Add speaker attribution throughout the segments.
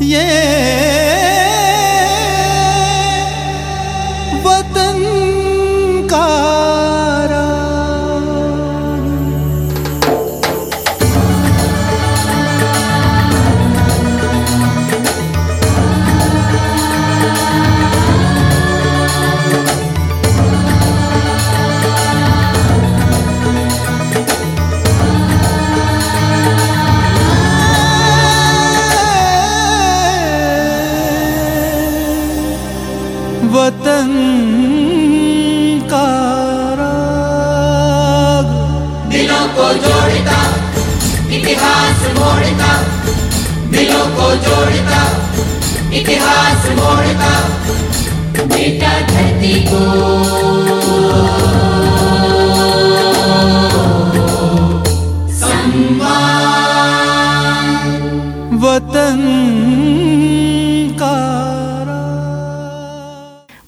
Speaker 1: Yeah.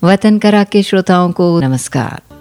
Speaker 1: वतन करा के श्रोताओं को नमस्कार।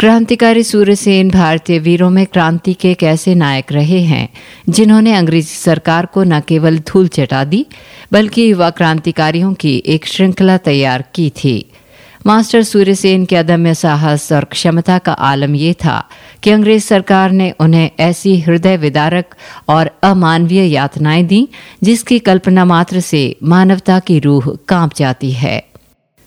Speaker 2: क्रांतिकारी सूर्यसेन भारतीय वीरों में क्रांति के एक ऐसे नायक रहे हैं, जिन्होंने अंग्रेज़ी सरकार को न केवल धूल चटा दी, बल्कि युवा क्रांतिकारियों की एक श्रृंखला तैयार की थी। मास्टर सूर्यसेन के अदम्य साहस और क्षमता का आलम यह था कि अंग्रेज़ सरकार ने उन्हें ऐसी हृदय विदारक और अमानवीय यातनाएँ दी, जिसकी कल्पना मात्र से मानवता की रूह काँप जाती है।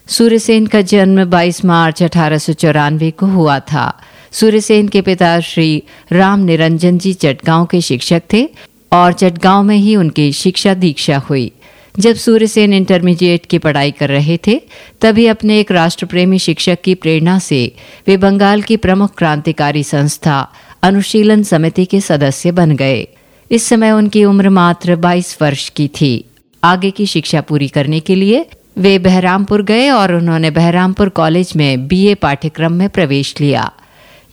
Speaker 2: सूर्यसेन का जन्म 22 मार्च अठारह सौ चौरानवे को हुआ था। सूर्यसेन के पिता श्री राम निरंजन जी चटगांव के शिक्षक थे और चटगांव में ही उनकी शिक्षा दीक्षा हुई। जब सूर्यसेन इंटरमीडिएट की पढ़ाई कर रहे थे, तभी अपने एक राष्ट्रप्रेमी शिक्षक की प्रेरणा से वे बंगाल की प्रमुख क्रांतिकारी संस्था अनुशीलन समिति के सदस्य बन गए। इस समय उनकी उम्र मात्र 22 वर्ष की थी। आगे की शिक्षा पूरी करने के लिए वे बहरामपुर गए और उन्होंने बहरामपुर कॉलेज में बीए पाठ्यक्रम में प्रवेश लिया।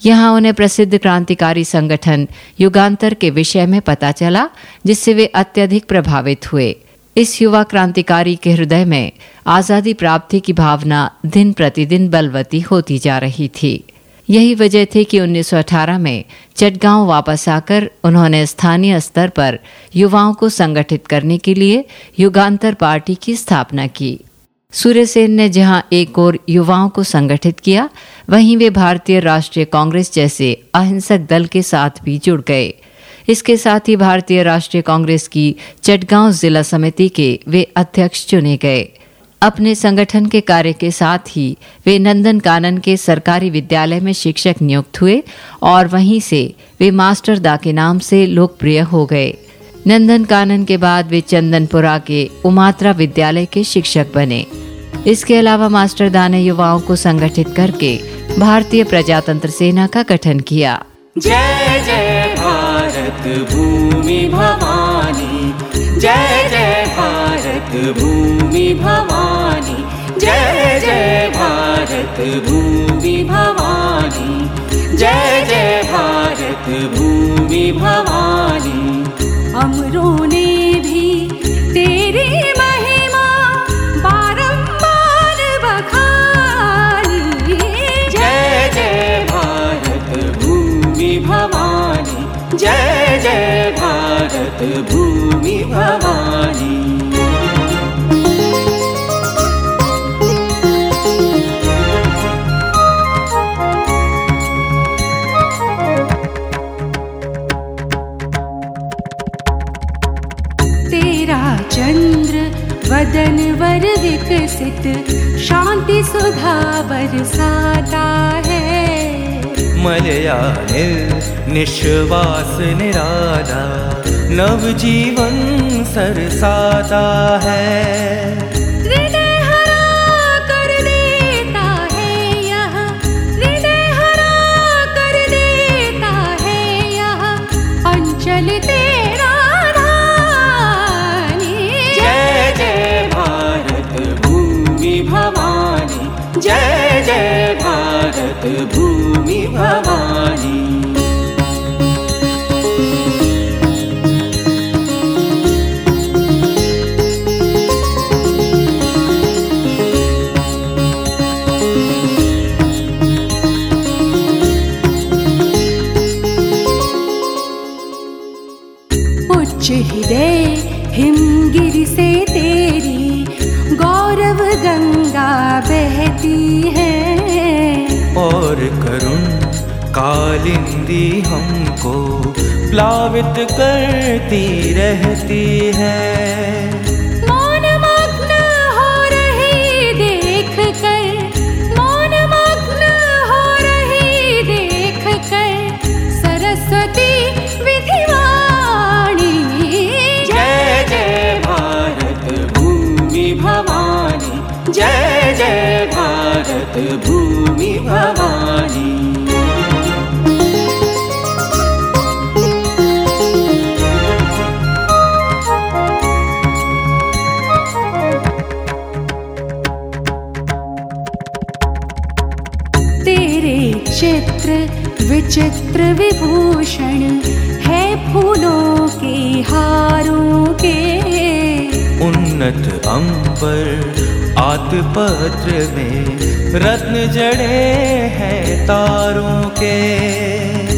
Speaker 2: यहाँ उन्हें प्रसिद्ध क्रांतिकारी संगठन युगांतर के विषय में पता चला, जिससे वे अत्यधिक प्रभावित हुए। इस युवा क्रांतिकारी के हृदय में आज़ादी प्राप्ति की भावना दिन प्रतिदिन बलवती होती जा रही थी। यही वजह थी कि 1918 में चटगांव वापस आकर उन्होंने स्थानीय स्तर पर युवाओं को संगठित करने के लिए युगांतर पार्टी की स्थापना की। सूर्यसेन ने जहाँ एक और युवाओं को संगठित किया, वहीं वे भारतीय राष्ट्रीय कांग्रेस जैसे अहिंसक दल के साथ भी जुड़ गए। इसके साथ ही भारतीय राष्ट्रीय कांग्रेस की चटगांव जिला समिति के वे अध्यक्ष चुने गए। अपने संगठन के कार्य के साथ ही वे नंदन कानन के सरकारी विद्यालय में शिक्षक नियुक्त हुए और वहीं से वे मास्टर दा के नाम से लोकप्रिय हो गए। नंदन कानन के बाद वे चंदनपुरा के उमात्रा विद्यालय के शिक्षक बने। इसके अलावा मास्टर दा ने युवाओं को संगठित करके भारतीय प्रजातंत्र सेना का गठन किया।
Speaker 3: जय जय भारत भूमि भवानी। जय जय भारत भूमि भवानी। जय जय भारत भूमि
Speaker 4: सुधा बरसाता है।
Speaker 1: मलयानिल निश्वास निराला नवजीवन सरसाता है।
Speaker 4: हृदय हिमगिरी से तेरी गौरव गंगा बहती है।
Speaker 1: और करुण कालिंदी हमको प्लावित करती रहती है। पत्र अंबर
Speaker 4: आतपत्र में रत्न जड़े हैं तारों के।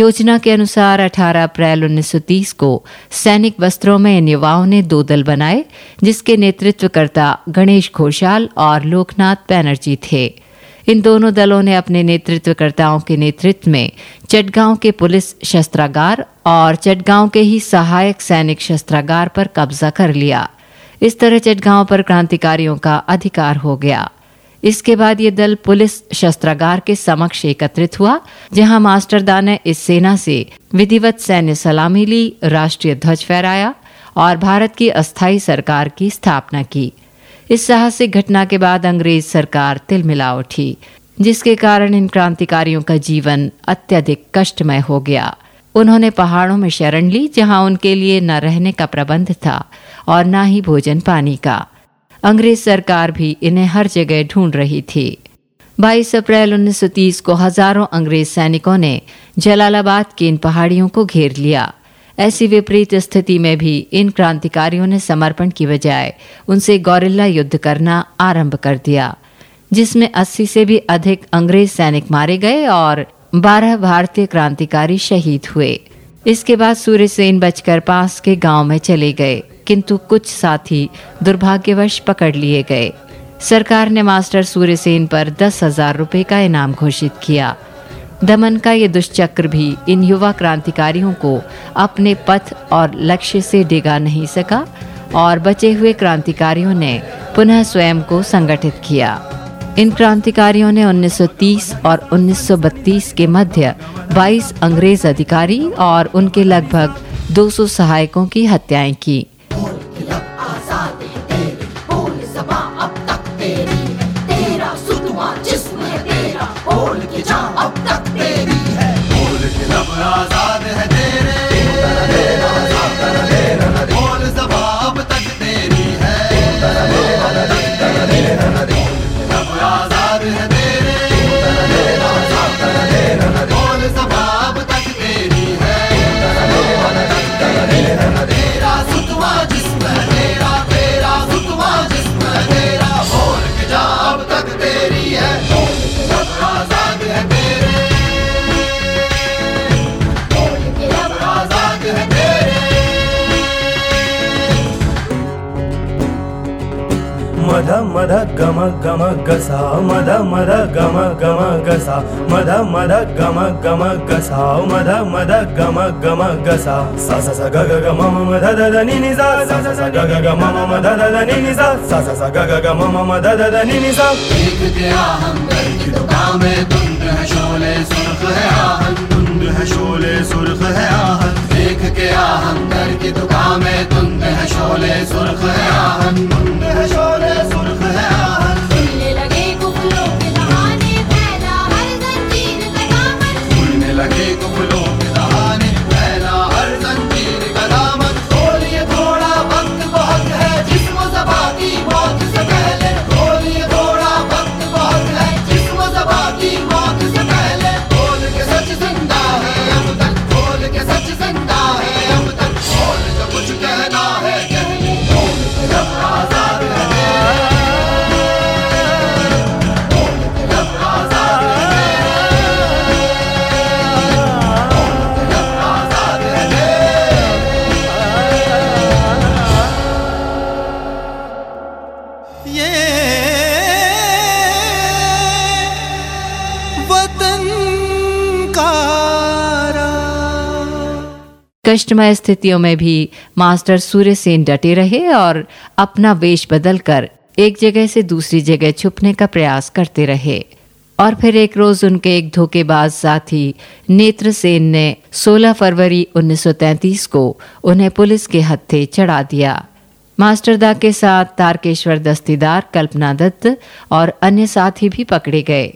Speaker 2: योजना के अनुसार 18 अप्रैल 1930 को सैनिक वस्त्रों में इन युवाओं ने दो दल बनाए, जिसके नेतृत्वकर्ता गणेश घोषाल और लोकनाथ बैनर्जी थे। इन दोनों दलों ने अपने नेतृत्वकर्ताओं के नेतृत्व में चटगांव के पुलिस शस्त्रागार और चटगांव के ही सहायक सैनिक शस्त्रागार पर कब्जा कर लिया। इस तरह चटगांव पर क्रांतिकारियों का अधिकार हो गया। इसके बाद ये दल पुलिस शस्त्रागार के समक्ष एकत्रित हुआ, जहाँ मास्टरदा ने इस सेना से विधिवत सैन्य सलामी ली, राष्ट्रीय ध्वज फहराया और भारत की अस्थायी सरकार की स्थापना की। इस साहसिक घटना के बाद अंग्रेज़ सरकार तिलमिला उठी, जिसके कारण इन क्रांतिकारियों का जीवन अत्यधिक कष्टमय हो गया। उन्होंने पहाड़ों में शरण ली, जहाँ उनके लिए न रहने का प्रबंध था और न ही भोजन पानी का। अंग्रेज़ सरकार भी इन्हें हर जगह ढूंढ रही थी। 22 अप्रैल 1930 को हज़ारों अंग्रेज़ सैनिकों ने जलालाबाद की इन पहाड़ियों को घेर लिया। ऐसी विपरीत स्थिति में भी इन क्रांतिकारियों ने समर्पण की बजाय उनसे गौरिल्ला युद्ध करना आरंभ कर दिया, जिसमें 80 से भी अधिक अंग्रेज़ सैनिक मारे गए और 12 भारतीय क्रांतिकारी शहीद हुए। इसके बाद सूर्य सेन बचकर पास के गाँव में चले गए। किंतु कुछ साथी दुर्भाग्यवश पकड़ लिए गए। सरकार ने मास्टर सूर्यसेन पर दस हज़ार रुपये का इनाम घोषित किया। दमन का ये दुष्चक्र भी इन युवा क्रांतिकारियों को अपने पथ और लक्ष्य से डिगा नहीं सका और बचे हुए क्रांतिकारियों ने पुनः स्वयं को संगठित किया। इन क्रांतिकारियों ने 1930 और 1932 के मध्य 22 अंग्रेज़ अधिकारी और उनके लगभग 200 सहायकों की हत्याएँ की।
Speaker 5: सा सा ग ग ग म म म ध ध ध नि नि सा सा सा सा ग ग ग म म म ध ध ध नि नि सा सा सा सा ग ग ग म म म ध ध ध नि नि सा
Speaker 1: देख गया हम घर की दुकान में धुंध है शोले सुर्ख है आहन धुंध है शोले सुर्ख है आहन देख के आहन घर की दुकान में धुंध है शोले सुर्ख है आहन धुंध है
Speaker 2: कष्टमय स्थितियों में भी मास्टर सूर्यसेन डटे रहे और अपना वेश बदलकर एक जगह से दूसरी जगह छुपने का प्रयास करते रहे। और फिर एक रोज उनके एक धोखेबाज साथी नेत्र सेन ने 16 फरवरी 1933 को उन्हें पुलिस के हत्थे चढ़ा दिया। मास्टरदा के साथ तारकेश्वर दस्तीदार कल्पना दत्त और अन्य साथी भी पकड़े गए।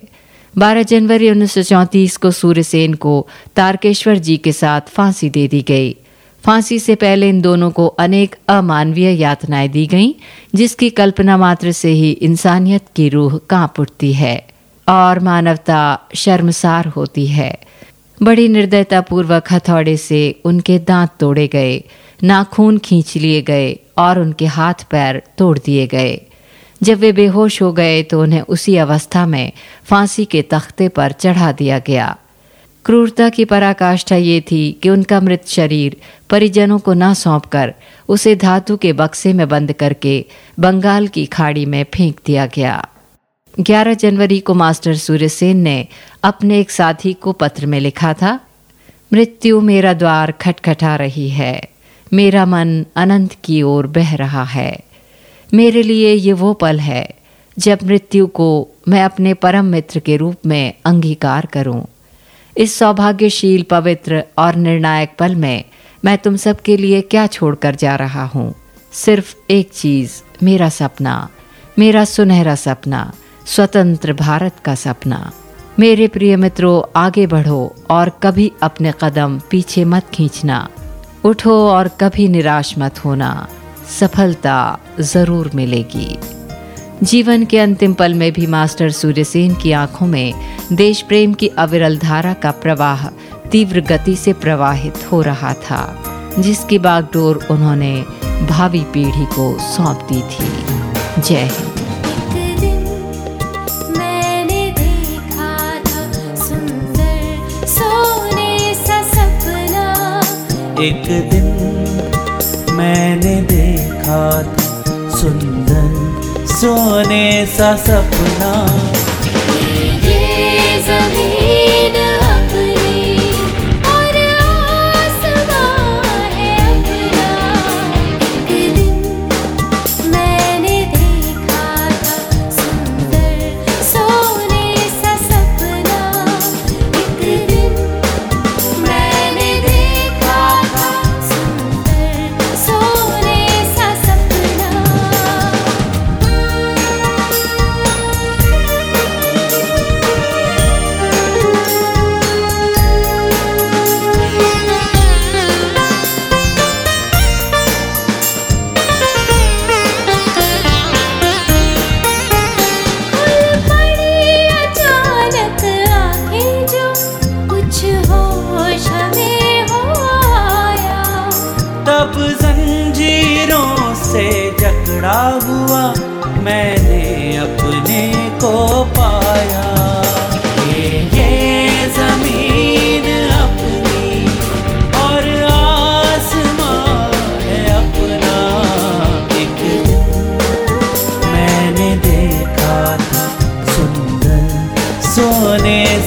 Speaker 2: 12 जनवरी 1934 को सूर्यसेन को तारकेश्वर जी के साथ फांसी दे दी गई। फांसी से पहले इन दोनों को अनेक अमानवीय यातनाएँ दी गईं, जिसकी कल्पना मात्र से ही इंसानियत की रूह काँप उठती है और मानवता शर्मसार होती है। बड़ी निर्दयता पूर्वक हथौड़े से उनके दांत तोड़े गए, नाखून खींच लिए गए और उनके हाथ पैर तोड़ दिए गए। जब वे बेहोश हो गए तो उन्हें उसी अवस्था में फांसी के तख्ते पर चढ़ा दिया गया। क्रूरता की पराकाष्ठा ये थी कि उनका मृत शरीर परिजनों को न सौंपकर उसे धातु के बक्से में बंद करके बंगाल की खाड़ी में फेंक दिया गया। 11 जनवरी को मास्टर सूर्यसेन ने अपने एक साथी को पत्र में लिखा था, मृत्यु मेरा द्वार खटखटा रही है, मेरा मन अनंत की ओर बह रहा है। मेरे लिए ये वो पल है, जब मृत्यु को मैं अपने परम मित्र के रूप में अंगीकार करूँ। इस सौभाग्यशील, पवित्र और निर्णायक पल में मैं तुम सबके लिए क्या छोड़कर जा रहा हूँ? सिर्फ़ एक चीज़, मेरा सपना, मेरा सुनहरा सपना, स्वतंत्र भारत का सपना। मेरे प्रिय मित्रों, आगे बढ़ो और कभी अपने कदम पीछे मत खींचना। उठो और कभी निराश मत होना। सफलता ज़रूर मिलेगी। जीवन के अंतिम पल में भी मास्टर सूर्यसेन की आँखों में देश प्रेम की अविरल धारा का प्रवाह तीव्र गति से प्रवाहित हो रहा था जिसकी बागडोर उन्होंने भावी पीढ़ी को सौंप दी थी। जय हिंद।
Speaker 6: एक दिन मैंने देखा था सुंदर सोने सा सपना।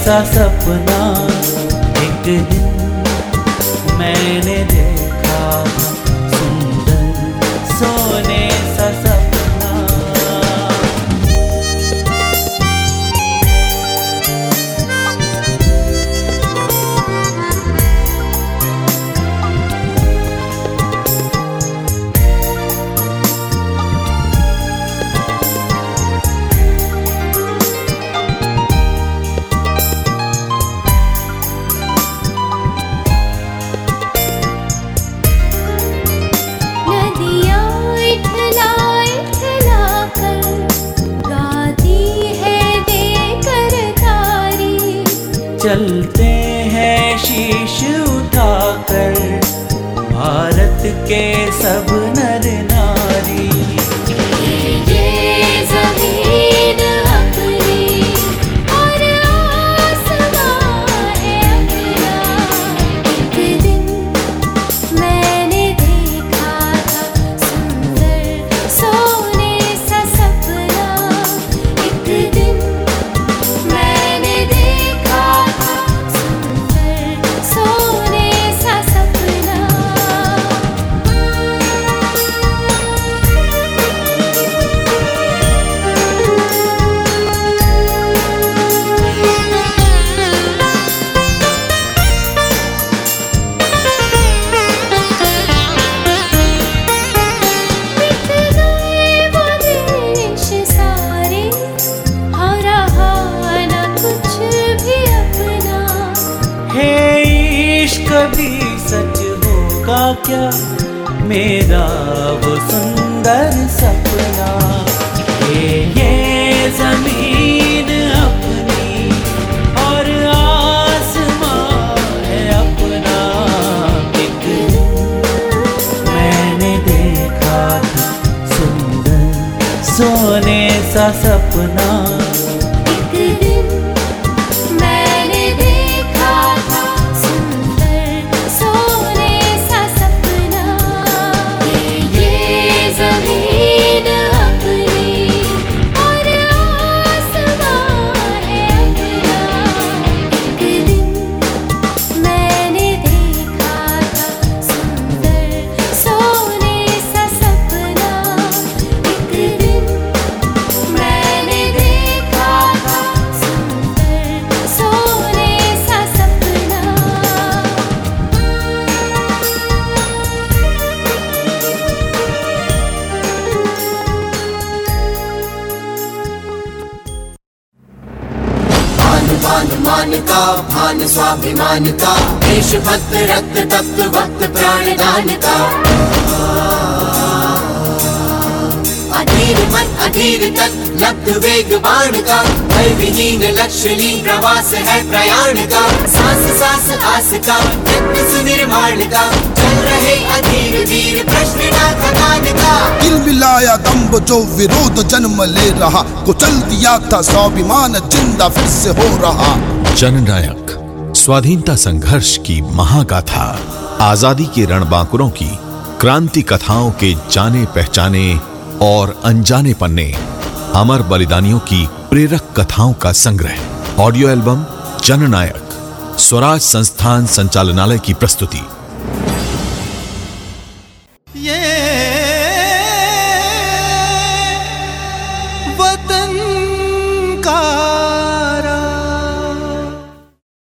Speaker 1: सा सपना
Speaker 6: एक दिन मैंने देखा
Speaker 1: चलते हैं शीश उठाकर भारत के सब नर मेरा वो सुंदर सपना। ये ये ज़मीन अपनी और आसमां है अपना। एक मैंने देखा था सुंदर सोने सा सपना।
Speaker 7: स्वाभिमान का देशभक्त रक्त तप्त वक्त प्राणदान का अधीर मन अधीर तक लब्ध वेग बाण का भय विहीन लक्ष्यलीन प्रवास है प्रयाण का सांस सांस आस का यत्न सुनिर्माण का चल रहे अधीर वीर प्रश्न ना थकान का
Speaker 8: दिल मिलाया दम्ब जो विरोध जन्म ले रहा। कुचल दिया था स्वाभिमान ज़िंदा फिर से हो रहा।
Speaker 9: जननायक। स्वाधीनता संघर्ष की महागाथा, आज़ादी के रणबांकुरों की, क्रांति कथाओं के जाने पहचाने और अनजाने पन्ने, अमर बलिदानियों की प्रेरक कथाओं का संग्रह, ऑडियो एल्बम, जननायक, स्वराज संस्थान संचालनालय की प्रस्तुति।